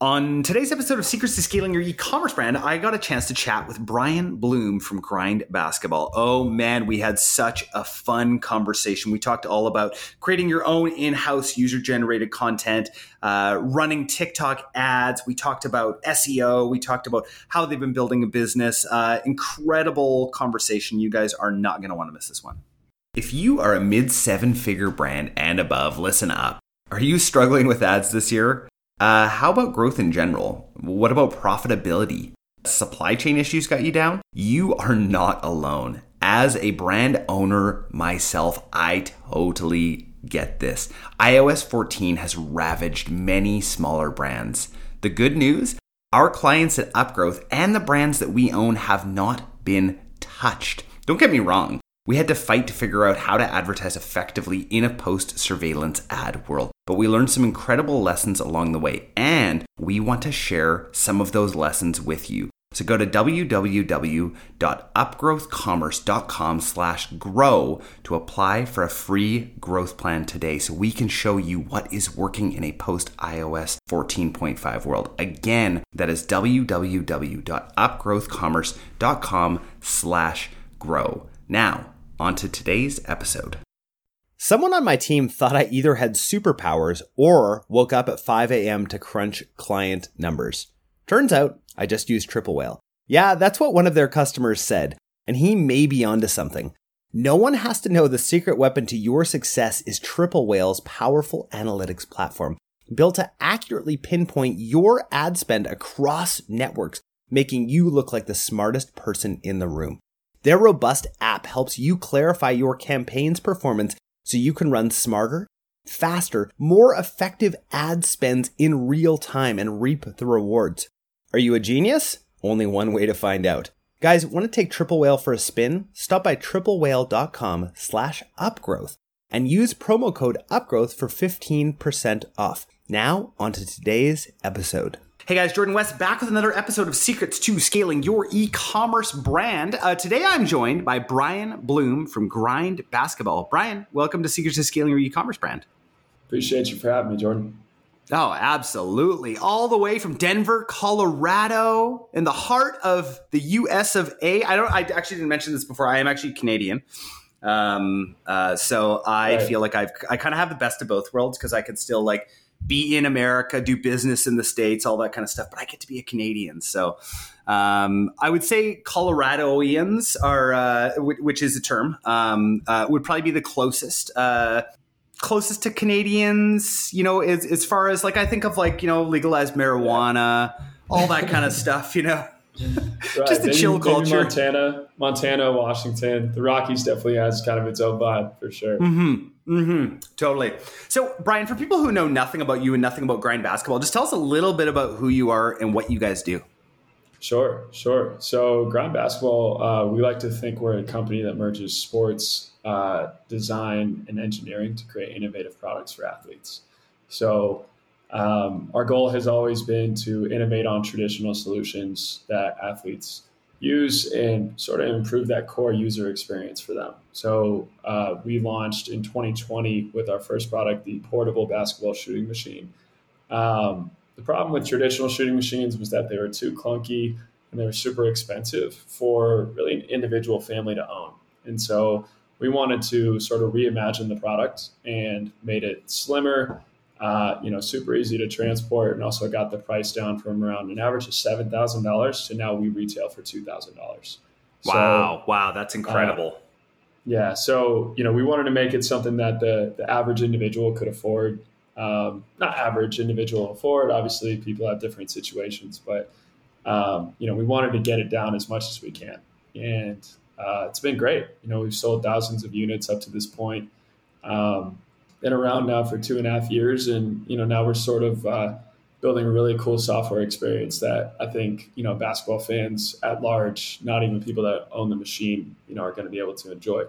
On today's episode of Secrets to Scaling Your E-commerce Brand, I got a chance to chat with Brian Blum from Grind Basketball. Oh man, we had such a fun conversation. We talked all about creating your own in-house user-generated content, uh, running TikTok ads. We talked about SEO. We talked about how they've been building a business. Uh, incredible conversation. You guys are not going to want to miss this one. If you are a mid seven-figure brand and above, listen up. Are you struggling with ads this year? Uh, how about growth in general? What about profitability? Supply chain issues got you down? You are not alone. As a brand owner myself, I totally get this. iOS 14 has ravaged many smaller brands. The good news our clients at Upgrowth and the brands that we own have not been touched. Don't get me wrong, we had to fight to figure out how to advertise effectively in a post surveillance ad world. But we learned some incredible lessons along the way, and we want to share some of those lessons with you. So go to www.upgrowthcommerce.com slash grow to apply for a free growth plan today so we can show you what is working in a post iOS 14.5 world. Again, that is www.upgrowthcommerce.com slash grow. Now, on to today's episode. Someone on my team thought I either had superpowers or woke up at 5 a.m. to crunch client numbers. Turns out I just used Triple Whale. Yeah, that's what one of their customers said, and he may be onto something. No one has to know the secret weapon to your success is Triple Whale's powerful analytics platform, built to accurately pinpoint your ad spend across networks, making you look like the smartest person in the room. Their robust app helps you clarify your campaign's performance so you can run smarter, faster, more effective ad spends in real time and reap the rewards. Are you a genius? Only one way to find out. Guys, want to take Triple Whale for a spin? Stop by triplewhale.com slash upgrowth and use promo code upgrowth for 15% off. Now, on to today's episode. Hey guys, Jordan West back with another episode of Secrets to Scaling Your E-commerce Brand. Uh, today I'm joined by Brian Blum from Grind Basketball. Brian, welcome to Secrets to Scaling Your E-commerce Brand. Appreciate you for having me, Jordan. Oh, absolutely. All the way from Denver, Colorado, in the heart of the US of A. I don't I actually didn't mention this before. I am actually Canadian. Um, uh, so I right. feel like I've I kind of have the best of both worlds because I can still like be in America, do business in the States, all that kind of stuff. But I get to be a Canadian. So um, I would say Coloradoians are, uh, which is a term, um, uh, would probably be the closest. Uh, closest to Canadians, you know, as, as far as like I think of like, you know, legalized marijuana, all that kind of stuff, you know. Right. Just the chill culture. Montana, Montana, Washington. The Rockies definitely has kind of its own vibe for sure. Mm-hmm. Mm-hmm. Totally. So, Brian, for people who know nothing about you and nothing about Grind Basketball, just tell us a little bit about who you are and what you guys do. Sure, sure. So, Grind Basketball, uh, we like to think we're a company that merges sports, uh, design, and engineering to create innovative products for athletes. So, um, our goal has always been to innovate on traditional solutions that athletes use and sort of improve that core user experience for them. So uh, we launched in 2020 with our first product, the portable basketball shooting machine. Um, the problem with traditional shooting machines was that they were too clunky and they were super expensive for really an individual family to own. And so we wanted to sort of reimagine the product and made it slimmer, uh, you know, super easy to transport, and also got the price down from around an average of seven thousand dollars to now we retail for two thousand dollars. Wow! So, wow, that's incredible. Uh, yeah, so you know, we wanted to make it something that the the average individual could afford. Um, not average individual afford. Obviously, people have different situations, but um, you know, we wanted to get it down as much as we can, and uh, it's been great. You know, we've sold thousands of units up to this point. Um, been around now for two and a half years, and you know now we're sort of uh, building a really cool software experience that I think you know basketball fans at large, not even people that own the machine, you know, are going to be able to enjoy.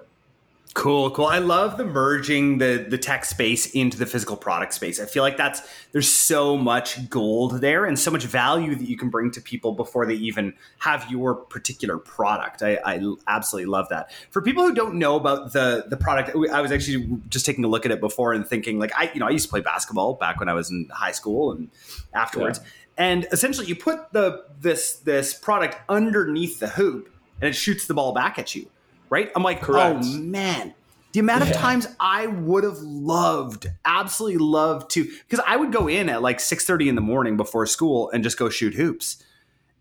Cool, cool. I love the merging the the tech space into the physical product space. I feel like that's there's so much gold there and so much value that you can bring to people before they even have your particular product. I, I absolutely love that. For people who don't know about the the product, I was actually just taking a look at it before and thinking like I you know I used to play basketball back when I was in high school and afterwards. Yeah. And essentially, you put the this this product underneath the hoop and it shoots the ball back at you right? I'm like, oh, Correct. oh man, the amount of yeah. times I would have loved, absolutely loved to, because I would go in at like 6:30 in the morning before school and just go shoot hoops.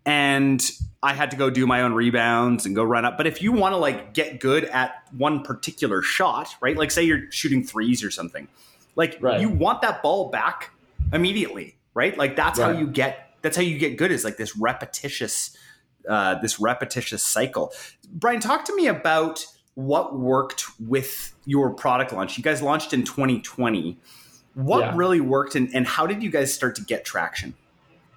And I had to go do my own rebounds and go run up. But if you want to like get good at one particular shot, right? Like say you're shooting threes or something, like right. you want that ball back immediately, right? Like that's right. how you get that's how you get good is like this repetitious uh, this repetitious cycle. Brian, talk to me about what worked with your product launch. You guys launched in 2020. What yeah. really worked, and, and how did you guys start to get traction?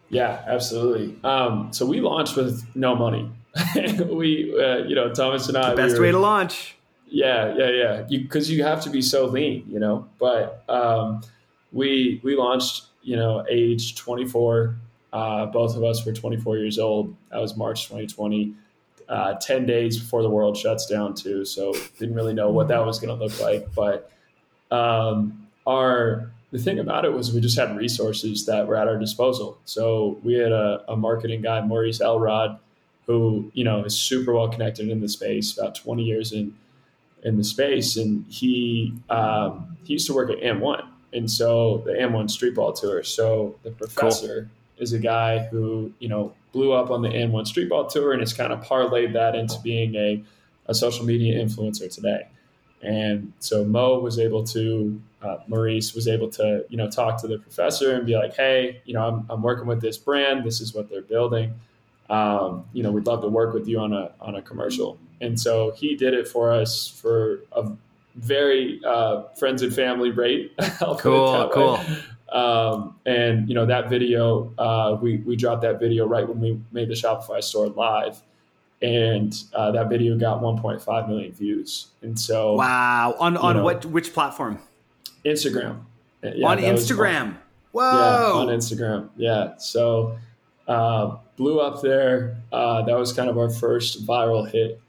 Yeah, absolutely. Um, so we launched with no money. we, uh, you know, Thomas and I. The best we were, way to launch. Yeah, yeah, yeah. Because you, you, have to be so lean, you know. But um, we we launched, you know, age 24. Uh, both of us were 24 years old. That was March 2020. Uh, 10 days before the world shuts down too so didn't really know what that was going to look like but um, our the thing about it was we just had resources that were at our disposal so we had a, a marketing guy maurice elrod who you know is super well connected in the space about 20 years in in the space and he um, he used to work at AND1 and so the AND1 street ball tour so the professor cool is a guy who you know blew up on the AND1 Streetball Tour and has kind of parlayed that into being a, a social media influencer today. And so Mo was able to, uh, Maurice was able to, you know, talk to the professor and be like, hey, you know, I'm, I'm working with this brand. This is what they're building. Um, you know, we'd love to work with you on a on a commercial. And so he did it for us for a very uh, friends and family rate. cool, cool. Um, and you know that video, uh, we we dropped that video right when we made the Shopify store live, and uh, that video got 1.5 million views. And so, wow, on on know, what which platform? Instagram. Yeah, on Instagram. Whoa. Yeah, on Instagram. Yeah. So uh, blew up there. Uh, that was kind of our first viral hit,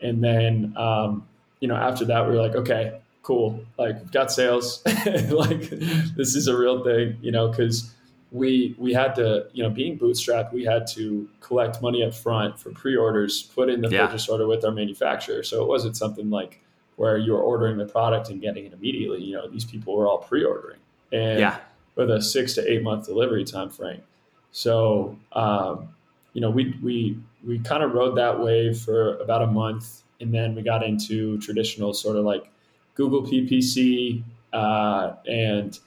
and then um, you know after that we were like, okay, cool. Like we've got sales. like this is a real thing, you know, because we we had to, you know, being bootstrapped, we had to collect money up front for pre-orders, put in the yeah. purchase order with our manufacturer. So it wasn't something like where you were ordering the product and getting it immediately. You know, these people were all pre-ordering. And yeah. with a six to eight month delivery time frame. So um, you know, we we we kind of rode that wave for about a month and then we got into traditional sort of like Google PPC, uh, and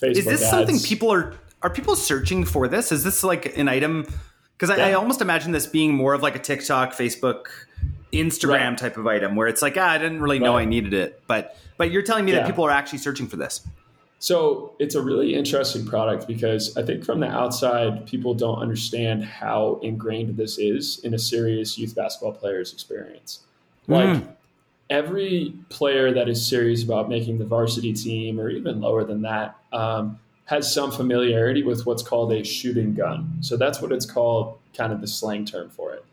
Facebook. Is this ads. something people are are people searching for? This is this like an item? Because yeah. I, I, almost imagine this being more of like a TikTok, Facebook, Instagram right. type of item, where it's like, ah, I didn't really know right. I needed it, but but you're telling me yeah. that people are actually searching for this. So it's a really interesting product because I think from the outside, people don't understand how ingrained this is in a serious youth basketball player's experience. Like mm every player that is serious about making the varsity team or even lower than that um, has some familiarity with what's called a shooting gun. So that's what it's called, kind of the slang term for it.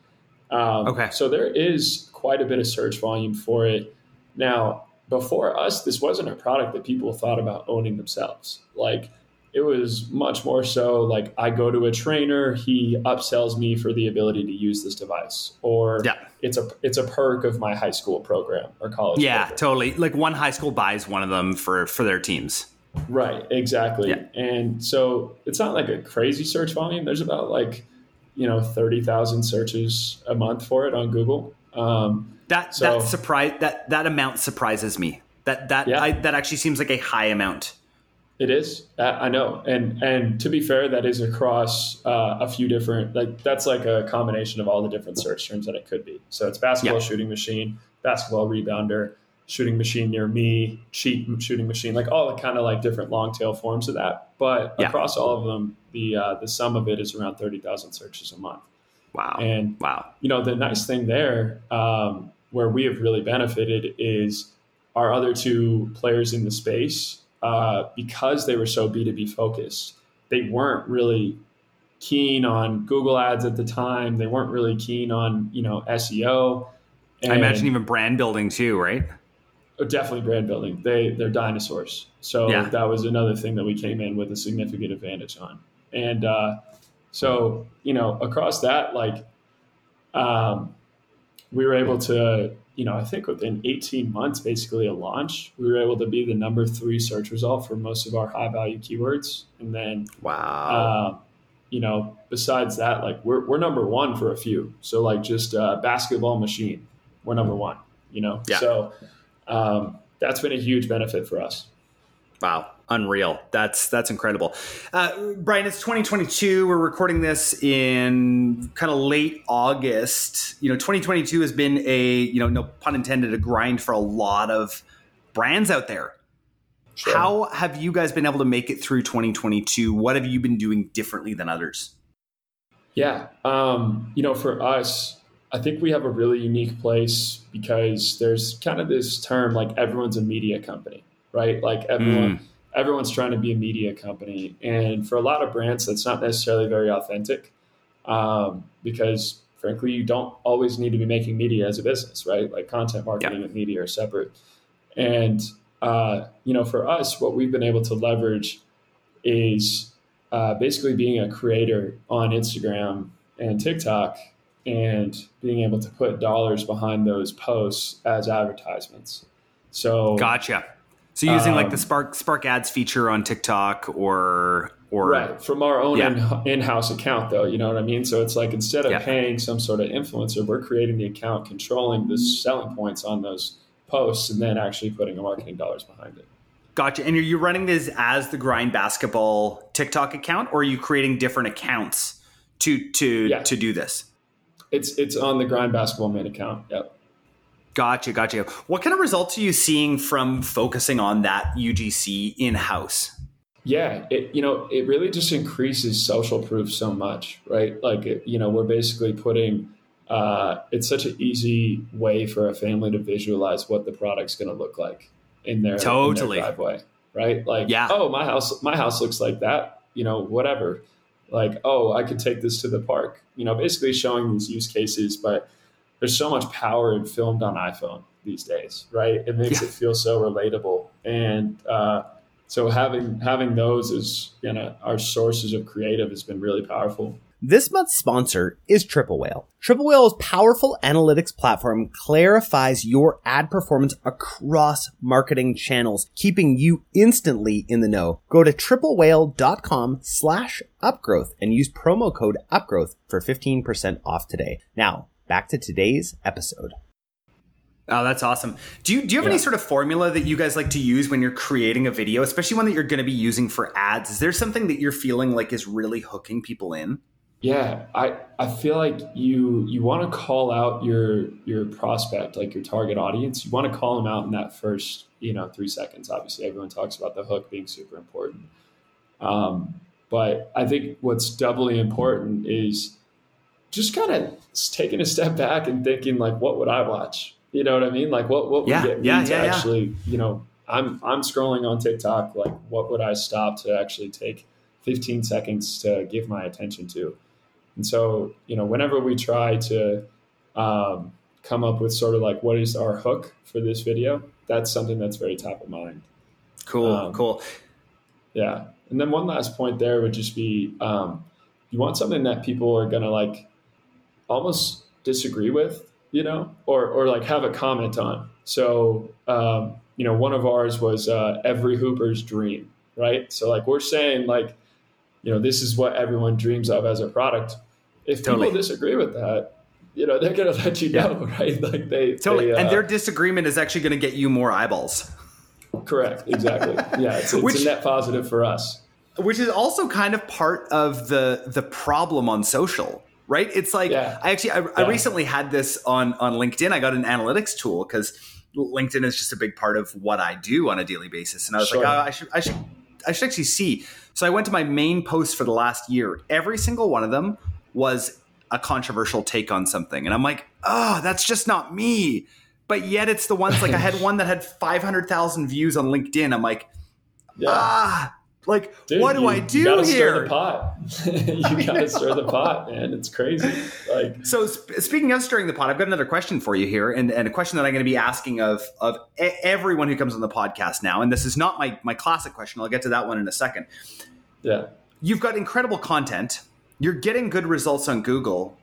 Um, okay. So there is quite a bit of search volume for it. Now, before us, this wasn't a product that people thought about owning themselves. Like, it was much more so like I go to a trainer, he upsells me for the ability to use this device, or yeah. it's a it's a perk of my high school program or college. Yeah, program. totally. Like one high school buys one of them for for their teams. Right, exactly. Yeah. And so it's not like a crazy search volume. There's about like you know thirty thousand searches a month for it on Google. Um, that so, that surprise that that amount surprises me. That that yeah. I, that actually seems like a high amount. It is. I know, and and to be fair, that is across uh, a few different. Like that's like a combination of all the different search terms that it could be. So it's basketball yeah. shooting machine, basketball rebounder, shooting machine near me, cheat shooting machine, like all the kind of like different long tail forms of that. But yeah. across all of them, the uh, the sum of it is around thirty thousand searches a month. Wow! And wow, you know the nice thing there, um, where we have really benefited is our other two players in the space, uh, because they were so B2B focused, they weren't really keen on Google ads at the time. They weren't really keen on, you know, SEO. I imagine even brand building too, right? Oh, definitely brand building. They they're dinosaurs. So yeah. that was another thing that we came in with a significant advantage on. And uh, so you know across that, like um, we were able to, you know, I think within 18 months, basically a launch, we were able to be the number three search result for most of our high value keywords. And then wow. Uh, you know, besides that, like we're, we're number one for a few. So like just uh, basketball machine, we're number one, you know? Yeah. So um, that's been a huge benefit for us. Wow, unreal! That's that's incredible. Uh, Brian, it's 2022. We're recording this in kind of late August. You know, 2022 has been a you know no pun intended a grind for a lot of brands out there. Sure. How have you guys been able to make it through 2022? What have you been doing differently than others? Yeah, um, you know, for us, I think we have a really unique place because there's kind of this term like everyone's a media company, right? Like everyone, mm. Everyone's trying to be a media company, and for a lot of brands, that's not necessarily very authentic, um, because frankly, you don't always need to be making media as a business, right? Like content marketing yeah. and media are separate, and uh, you know, for us, what we've been able to leverage is uh, basically being a creator on Instagram and TikTok and being able to put dollars behind those posts as advertisements. So gotcha. So using um, like the um, Spark Spark Ads feature on TikTok or or right from our own yeah. in, house account though, you know what I mean? So it's like instead of yeah. paying some sort of influencer, we're creating the account, controlling the selling points on those posts, and then actually putting the marketing dollars behind it. Gotcha. And are you running this as the Grind Basketball TikTok account, or are you creating different accounts to to yeah. to do this? It's it's on the Grind Basketball main account. Yep. Gotcha, gotcha. What kind of results are you seeing from focusing on that UGC in house? Yeah, it you know it really just increases social proof so much, right? Like it, you know we're basically putting. Uh, it's such an easy way for a family to visualize what the product's going to look like in their, totally. in their driveway, right? Like, yeah. oh, my house, my house looks like that. You know, whatever like, oh, I could take this to the park. You know, basically showing these use cases, but there's so much power in filmed on iPhone these days, right? It makes yeah. it feel so relatable. And uh, so having having those as you know our sources of creative has been really powerful. This month's sponsor is Triple Whale. Triple Whale's powerful analytics platform clarifies your ad performance across marketing channels, keeping you instantly in the know. Go to triplewhale.com slash upgrowth and use promo code upgrowth for 15% off today. Now, back to today's episode. Oh, that's awesome. Do you do you have yeah. any sort of formula that you guys like to use when you're creating a video, especially one that you're going to be using for ads? Is there something that you're feeling like is really hooking people in? Yeah, I, I feel like you you want to call out your your prospect, like your target audience. You want to call them out in that first, you know, three seconds. Obviously, everyone talks about the hook being super important. Um, but I think what's doubly important is just kind of taking a step back and thinking like, what would I watch? You know what I mean? Like, what what would yeah, get me yeah, to yeah, actually, you know, I'm I'm scrolling on TikTok. Like, what would I stop to actually take 15 seconds to give my attention to? And so, you know, whenever we try to um, come up with sort of like what is our hook for this video, that's something that's very top of mind. Cool, um, cool. Yeah. And then one last point there would just be um, you want something that people are going to like almost disagree with, you know, or, or like have a comment on. So, um, you know, one of ours was uh, every Hooper's dream, right? So, like, we're saying, like, you know, this is what everyone dreams of as a product. If totally. people disagree with that, you know, they're going to let you yeah. know, right? Like they totally, they, uh, and their disagreement is actually going to get you more eyeballs. Correct. Exactly. yeah, it's, it's Which, a net positive for us. Which is also kind of part of the the problem on social, right? It's like yeah. I actually I, yeah. I recently had this on on LinkedIn. I got an analytics tool because LinkedIn is just a big part of what I do on a daily basis, and I was sure. like, oh, I should I should I should actually see. So I went to my main posts for the last year. Every single one of them was a controversial take on something. And I'm like, oh, that's just not me. but yet it's the ones like I had one that had 500,000 views on LinkedIn. I'm like, yeah. ah, like Dude, what do you, I do you gotta here? Stir the pot. you gotta stir the pot, man. It's crazy. Like so. Sp- speaking of stirring the pot, I've got another question for you here, and, and a question that I'm going to be asking of of everyone who comes on the podcast now. And this is not my my classic question. I'll get to that one in a second. Yeah, you've got incredible content. You're getting good results on Google.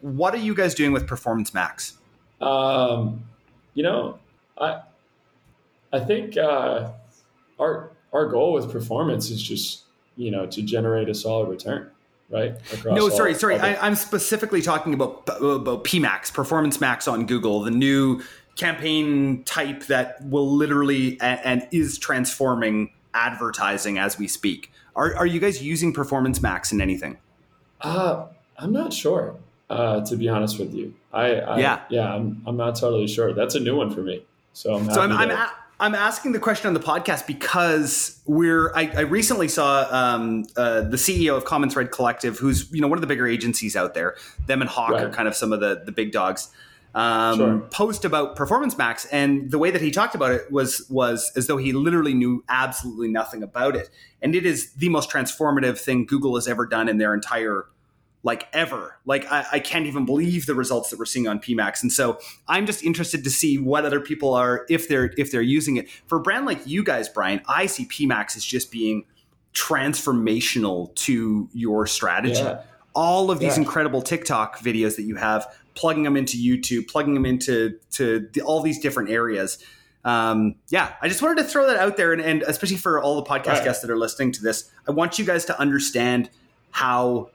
What are you guys doing with Performance Max? Um, you know, I I think uh, our our goal with performance is just you know to generate a solid return right? Across no sorry all, sorry. all I, am specifically talking about about pmax performance max on google the new campaign type that will literally and, and is transforming advertising as we speak. Are, are you guys using performance max in anything? Uh, i'm not sure uh, to be honest with you. I, I yeah. yeah I'm, I'm not totally sure. That's a new one for me so i'm, so I'm, I'm I'm asking the question on the podcast because we're. I, I recently saw um, uh, the CEO of Common Thread Collective, who's you know one of the bigger agencies out there. Them and Hawke right. are kind of some of the the big dogs. Um, sure. Post about Performance Max, and the way that he talked about it was was as though he literally knew absolutely nothing about it, and it is the most transformative thing Google has ever done in their entire like ever. Like I, I, can't even believe the results that we're seeing on PMax. And so I'm just interested to see what other people are if they're if they're using it. For a brand like you guys, Brian, I see PMax as just being transformational to your strategy. Yeah. All of these yeah. incredible TikTok videos that you have, plugging them into YouTube, plugging them into to the, all these different areas. Um, yeah, I just wanted to throw that out there, and, and especially for all the podcast right. guests that are listening to this, I want you guys to understand how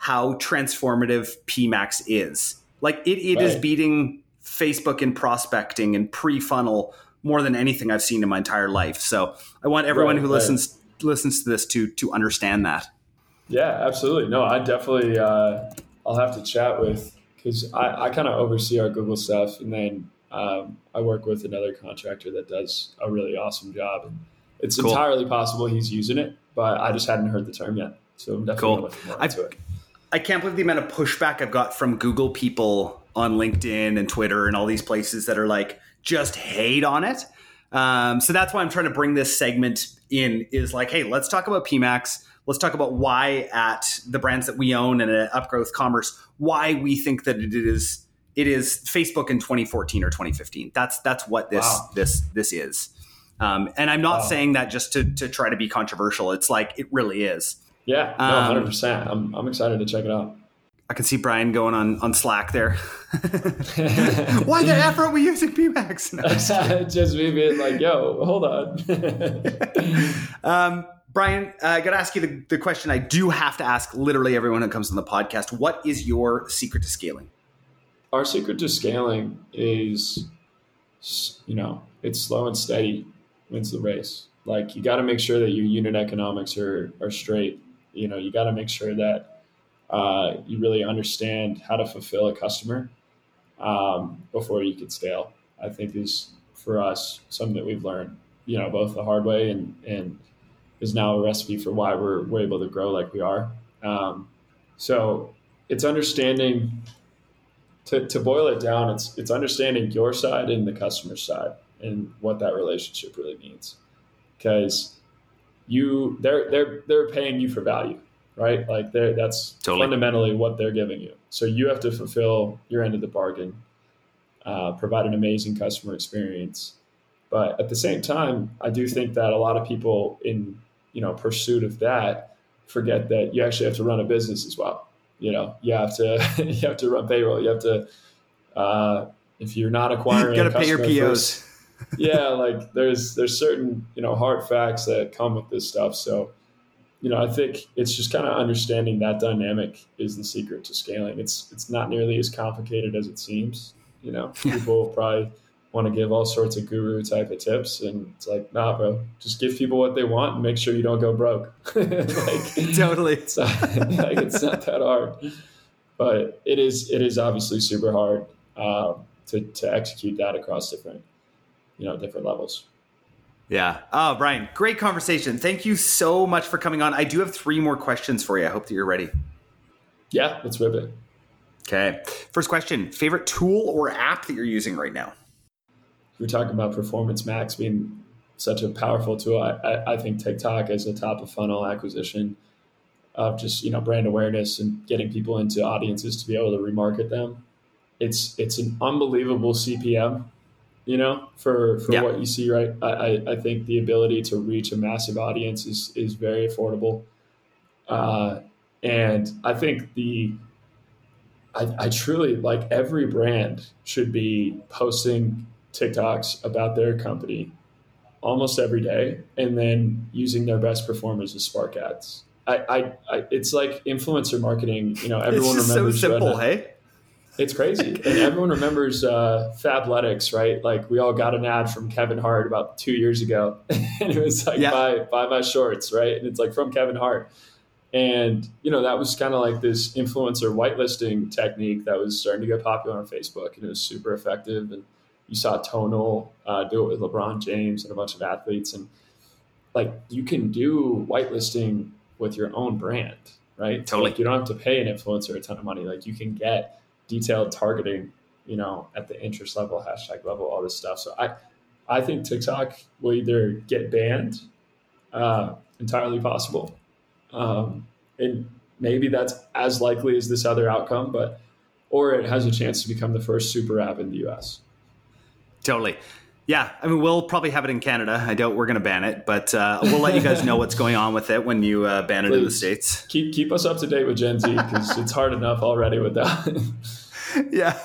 how transformative PMax is. Like it, it right. is beating Facebook in prospecting and pre-funnel more than anything I've seen in my entire life. So I want everyone right, who right. listens listens to this to to understand that. Yeah, absolutely. No, I definitely uh, I'll have to chat with because I, I kind of oversee our Google stuff, and then um, I work with another contractor that does a really awesome job. And it's cool. entirely possible he's using it, but I just hadn't heard the term yet. So I'm definitely cool. looking more into it. I can't believe the amount of pushback I've got from Google people on LinkedIn and Twitter and all these places that are like just hate on it. Um, so that's why I'm trying to bring this segment in. Is like, hey, let's talk about PMax. Let's talk about why at the brands that we own and at Upgrowth Commerce, why we think that it is it is Facebook in 2014 or 2015. That's that's what this wow. this this is. Um, and I'm not wow. saying that just to to try to be controversial. It's like it really is. Yeah, no, hundred um, percent. I'm I'm excited to check it out. I can see Brian going on on Slack there. Why the F are we using PMax? No, just me being like, "Yo, hold on." um, Brian, uh, I got to ask you the, the question I do have to ask literally everyone who comes on the podcast. What is your secret to scaling? Our secret to scaling is, you know, it's slow and steady wins the race. Like you got to make sure that your unit economics are are straight you know you got to make sure that uh, you really understand how to fulfill a customer um, before you can scale. I think is for us something that we've learned, you know, both the hard way and and is now a recipe for why we're we're able to grow like we are. Um, so it's understanding to, to boil it down, it's it's understanding your side and the customer side and what that relationship really means. Because you they're they're they're paying you for value, right? Like that's totally. fundamentally what they're giving you. So you have to fulfill your end of the bargain, uh, provide an amazing customer experience. But at the same time, I do think that a lot of people in you know pursuit of that forget that you actually have to run a business as well. You know, you have to you have to run payroll. You have to uh, if you're not acquiring, you got to pay your POs. First, yeah, like there's there's certain you know hard facts that come with this stuff. So, you know, I think it's just kind of understanding that dynamic is the secret to scaling. It's it's not nearly as complicated as it seems. You know, people probably want to give all sorts of guru type of tips, and it's like, nah, bro, just give people what they want and make sure you don't go broke. like, totally, it's not, like it's not that hard, but it is it is obviously super hard um, to to execute that across different you know different levels. Yeah. Oh, Brian, great conversation. Thank you so much for coming on. I do have three more questions for you. I hope that you're ready. Yeah, let's rip it. Okay. First question Favorite tool or app that you're using right now? we're talking about Performance Max being such a powerful tool. I, I, I think TikTok as a top of funnel acquisition of just you know brand awareness and getting people into audiences to be able to remarket them. It's it's an unbelievable CPM, you know, for for yeah. what you see. Right, I, I think the ability to reach a massive audience is is very affordable, uh, and I think the I, I truly like every brand should be posting TikToks about their company almost every day and then using their best performers as spark ads. I, I, I it's like influencer marketing. You know, everyone it's remembers. So simple, hey. It's crazy, and everyone remembers uh, Fabletics, right? Like we all got an ad from Kevin Hart about two years ago, and it was like yeah. buy buy my shorts, right? And it's like from Kevin Hart, and you know that was kind of like this influencer whitelisting technique that was starting to get popular on Facebook, and it was super effective. And you saw Tonal uh, do it with LeBron James and a bunch of athletes, and like you can do whitelisting with your own brand, right? Totally. Like you don't have to pay an influencer a ton of money. Like you can get detailed targeting, you know, at the interest level, hashtag level, all this stuff. So I, I think TikTok will either get banned, uh, entirely possible, um, and maybe that's as likely as this other outcome, but or it has a chance to become the first super app in the U.S. Totally. Yeah, I mean, we'll probably have it in Canada. I doubt we're going to ban it, but uh, we'll let you guys know what's going on with it when you uh, ban it Please. in the states. Keep keep us up to date with Gen Z because it's hard enough already with that. yeah.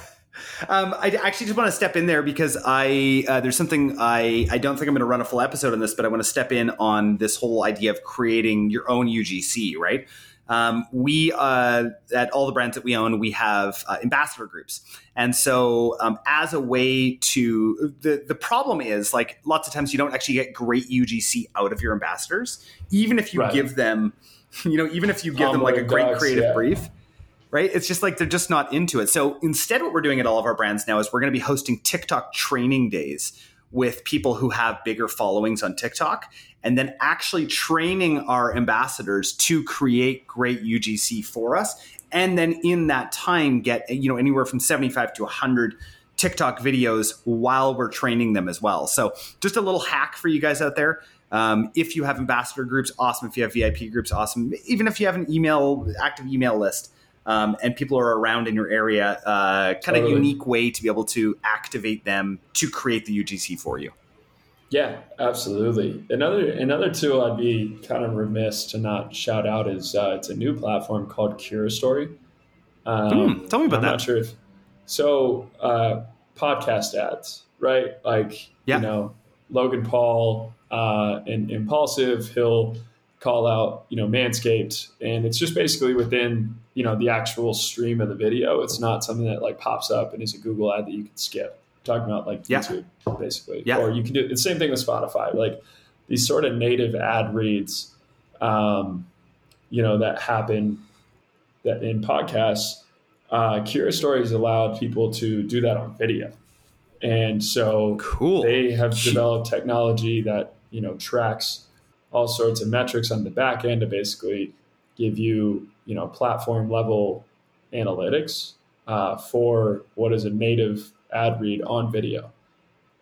Um, I actually just want to step in there because I uh, there's something I I don't think I'm going to run a full episode on this, but I want to step in on this whole idea of creating your own UGC, right? Um, we uh, at all the brands that we own, we have uh, ambassador groups, and so um, as a way to the the problem is like lots of times you don't actually get great UGC out of your ambassadors, even if you right. give them, you know, even if you give them like a great creative yeah. brief. Right? It's just like they're just not into it. So instead, what we're doing at all of our brands now is we're going to be hosting TikTok training days with people who have bigger followings on TikTok and then actually training our ambassadors to create great UGC for us. And then in that time, get you know anywhere from 75 to 100 TikTok videos while we're training them as well. So just a little hack for you guys out there. Um, if you have ambassador groups, awesome. If you have VIP groups, awesome. Even if you have an email, active email list, um, and people are around in your area, uh, kind of totally. unique way to be able to activate them to create the UGC for you. Yeah, absolutely. Another another tool I'd be kind of remiss to not shout out is uh, it's a new platform called Curastory. Um, mm, tell me about I'm that. Not sure if so. Uh, podcast ads, right? Like yeah. you know, Logan Paul uh, and Impulsive. He'll call out you know Manscaped, and it's just basically within you know the actual stream of the video. It's not something that like pops up and is a Google ad that you can skip talking about like yeah. YouTube, basically. Yeah. Or you can do the same thing with Spotify. Like these sort of native ad reads, um, you know, that happen that in podcasts, uh, Curastory's allowed people to do that on video. And so cool. they have developed technology that, you know, tracks all sorts of metrics on the back end to basically give you, you know, platform level analytics uh, for what is a native ad read on video.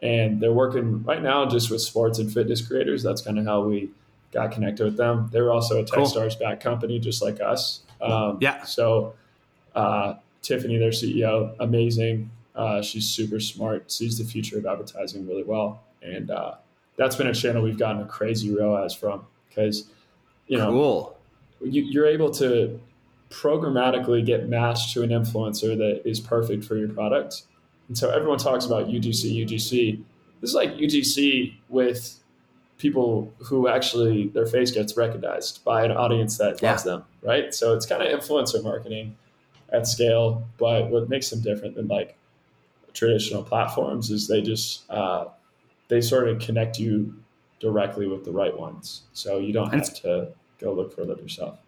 And they're working right now just with sports and fitness creators. That's kind of how we got connected with them. They were also a Techstars cool. back company, just like us. Um, yeah. So uh, Tiffany, their CEO, amazing. Uh, she's super smart, sees the future of advertising really well. And uh, that's been a channel we've gotten a crazy ROAS from because, you know, cool. you, you're able to programmatically get matched to an influencer that is perfect for your product and so everyone talks about UGC, UGC. This is like UGC with people who actually their face gets recognized by an audience that yeah. loves them, right? So it's kind of influencer marketing at scale. But what makes them different than like traditional platforms is they just uh, they sort of connect you directly with the right ones, so you don't have to go look for them yourself.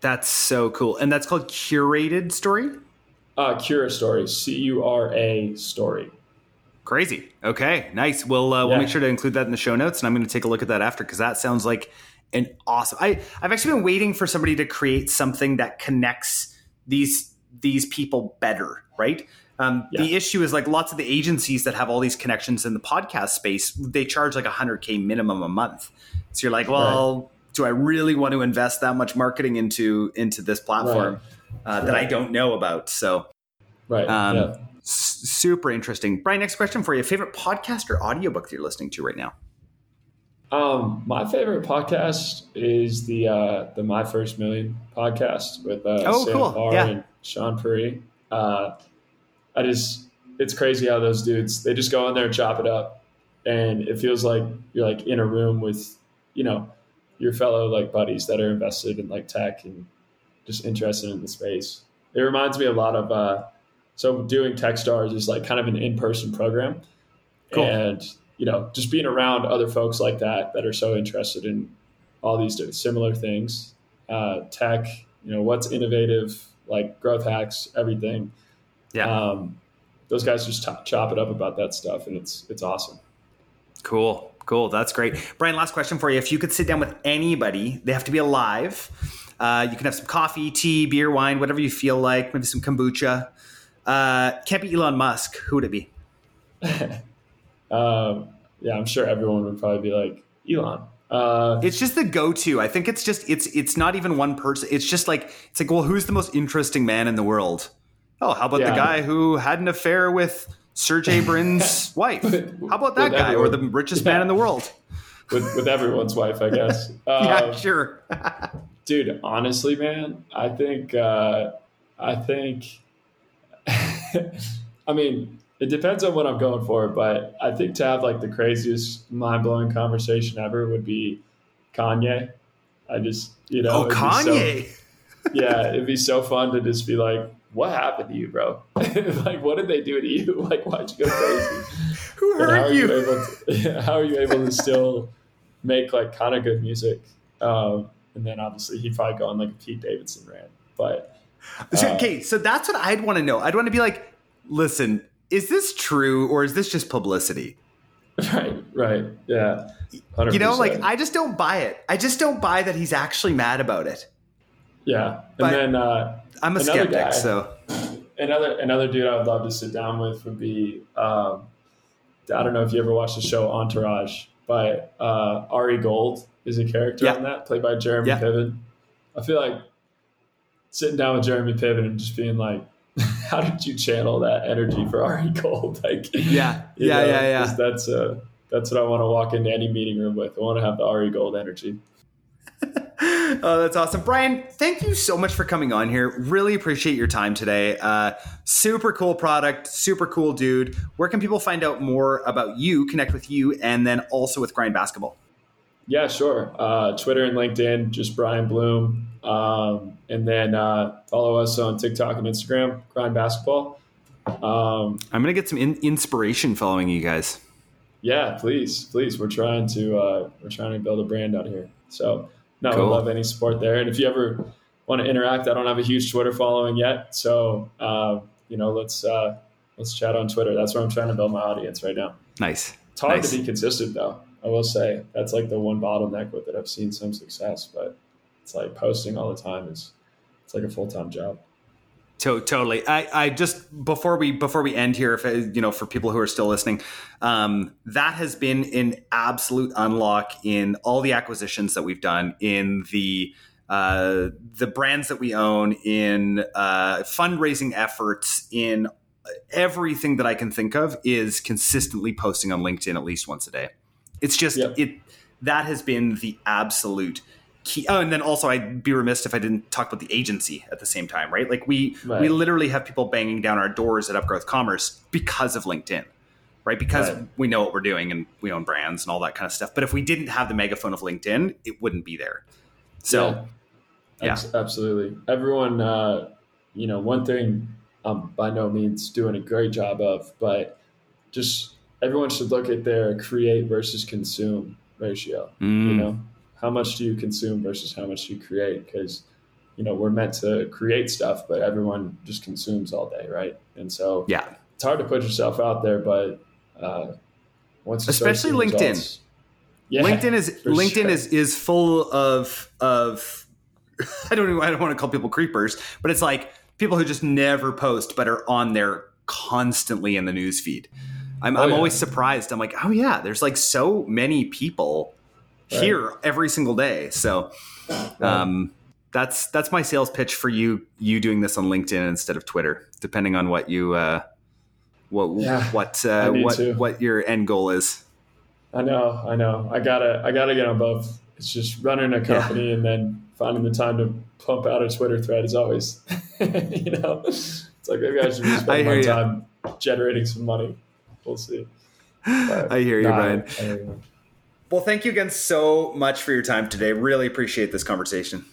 That's so cool, and that's called curated story. Uh, Cura Story, C U R A Story. Crazy. Okay, nice. We'll uh, we'll make sure to include that in the show notes, and I'm going to take a look at that after because that sounds like an awesome. I I've actually been waiting for somebody to create something that connects these these people better, right? Um, Yeah. The issue is like lots of the agencies that have all these connections in the podcast space, they charge like 100K minimum a month. So you're like, well, do I really want to invest that much marketing into into this platform uh, that I don't know about? So Right. Um, yeah. s- super interesting. Brian, next question for you. Favorite podcast or audiobook that you're listening to right now? Um, my favorite podcast is the uh, the My First Million podcast with uh, Oh, Sam cool. Parr Yeah. and Sean Puri. Uh, I just it's crazy how those dudes they just go in there and chop it up, and it feels like you're like in a room with you know your fellow like buddies that are invested in like tech and just interested in the space. It reminds me a lot of uh, so doing TechStars is like kind of an in person program, Cool. and you know just being around other folks like that that are so interested in all these different similar things, uh, tech, you know what's innovative, like growth hacks, everything. Yeah. Um, those guys just chop chop it up about that stuff, and it's it's awesome. Cool. Cool. That's great. Brian, last question for you. If you could sit down with anybody, they have to be alive. Uh, you can have some coffee, tea, beer, wine, whatever you feel like, maybe some kombucha. Uh, can't be Elon Musk. Who would it be? Um, yeah, I'm sure everyone would probably be like Elon. Uh, It's just the go-to. I think it's just it's it's not even one person. It's just like it's like, well, who's the most interesting man in the world? Oh, how about the guy who had an affair with Sergey Brin's wife? How about that guy or the richest Yeah. man in the world? with, with everyone's wife, I guess. yeah, Um, sure. dude honestly man i think uh i think i mean it depends on what i'm going for but i think to have like the craziest mind-blowing conversation ever would be kanye i just you know oh, it'd so- Kanye. yeah it'd be so fun to just be like what happened to you bro like what did they do to you like why'd you go crazy Who how hurt are you you? able to how are you able to still make like kind of good music um, and then obviously he'd probably go on like a Pete Davidson rant but So, uh, okay, so that's what I'd want to know. I'd want to be like, listen, is this true or is this just publicity? right right yeah 100%. You know, like I just don't buy it. I just don't buy that he's actually mad about it. Yeah and but- then uh, I'm a skeptic, guy. so another another dude I would love to sit down with would be um, I don't know if you ever watched the show Entourage, but uh, Ari Gold is a character Yeah. on that, played by Jeremy Yeah. Piven. I feel like sitting down with Jeremy Piven and just being like, "How did you channel that energy for Ari Gold?" Like, yeah, yeah, know, yeah, yeah. That's uh, that's what I want to walk into any meeting room with. I want to have the Ari Gold energy. Oh, that's awesome. Brian, thank you so much for coming on here. Really appreciate your time today. Uh, super cool product, super cool dude. Where can people find out more about you, connect with you, and then also with Grind Basketball? Yeah, sure. Uh, Twitter and LinkedIn, just Brian Blum. Um, and then uh, follow us on TikTok and Instagram, Grind Basketball. Um, I'm going to get some in- inspiration following you guys. yeah, please, please. We're trying to uh, we're trying to build a brand out here. So no, Cool. love any support there. And if you ever want to interact, I don't have a huge Twitter following yet, so uh, you know, let's uh, let's chat on Twitter. That's where I'm trying to build my audience right now. Nice. It's hard Nice. to be consistent though. I will say that's like the one bottleneck with it. I've seen some success, but it's like posting all the time is it's like a full time job. To- totally. I, I just before we before we end here, if you know, for people who are still listening, um, that has been an absolute unlock in all the acquisitions that we've done in the uh, the brands that we own, in uh, fundraising efforts, in everything that I can think of is consistently posting on LinkedIn at least once a day. It's just Yep. it that has been the absolute key. Oh, and then also I'd be remiss if I didn't talk about the agency at the same time, right? Like we Right. we literally have people banging down our doors at Upgrowth Commerce because of LinkedIn. Right? Because Right. we know what we're doing and we own brands and all that kind of stuff. But if we didn't have the megaphone of LinkedIn, it wouldn't be there. So yeah. Abs- absolutely. Everyone, uh, you know, one thing I'm by no means doing a great job of, but just everyone should look at their create versus consume ratio. You mm, know, how much do you consume versus how much you create? Because you know we're meant to create stuff, but everyone just consumes all day, right? And so yeah. it's hard to put yourself out there, but uh, once Especially LinkedIn. results- yeah, LinkedIn is LinkedIn sure. is is full of of I don't even, I don't want to call people creepers, but it's like people who just never post but are on there constantly in the newsfeed. I'm, Oh, I'm yeah. always surprised. I'm like, oh yeah, there's like so many people Right. here every single day. So um, that's that's my sales pitch for you. You doing this on LinkedIn instead of Twitter, depending on what you uh, what Yeah, what uh, what to. what your end goal is. I know, I know. I gotta, I gotta get on both. It's just running a company and then finding the time to pump out a Twitter thread is always, you know, it's like maybe I should I spend hear my ya. time generating some money. We'll see. But, I hear you, nah, Brian. I hear you. Well, thank you again so much for your time today. Really appreciate this conversation.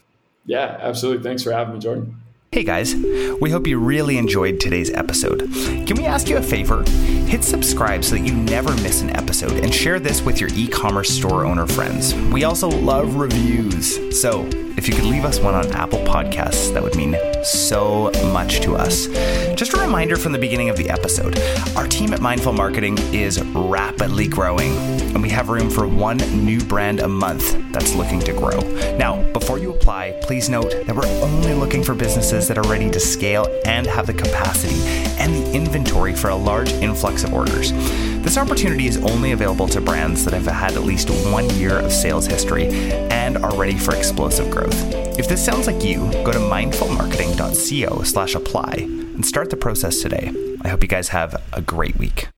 Yeah, absolutely. Thanks for having me, Jordan. Hey guys, we hope you really enjoyed today's episode. Can we ask you a favor? Hit subscribe so that you never miss an episode and share this with your e commerce store owner friends. We also love reviews. So, if you could leave us one on Apple Podcasts, that would mean so much to us. Just a reminder from the beginning of the episode our team at Mindful Marketing is rapidly growing, and we have room for one new brand a month that's looking to grow. Now, before you apply, please note that we're only looking for businesses that are ready to scale and have the capacity and the inventory for a large influx of orders. This opportunity is only available to brands that have had at least one year of sales history and are ready for explosive growth. If this sounds like you, go to mindfulmarketing.co slash apply and start the process today. I hope you guys have a great week.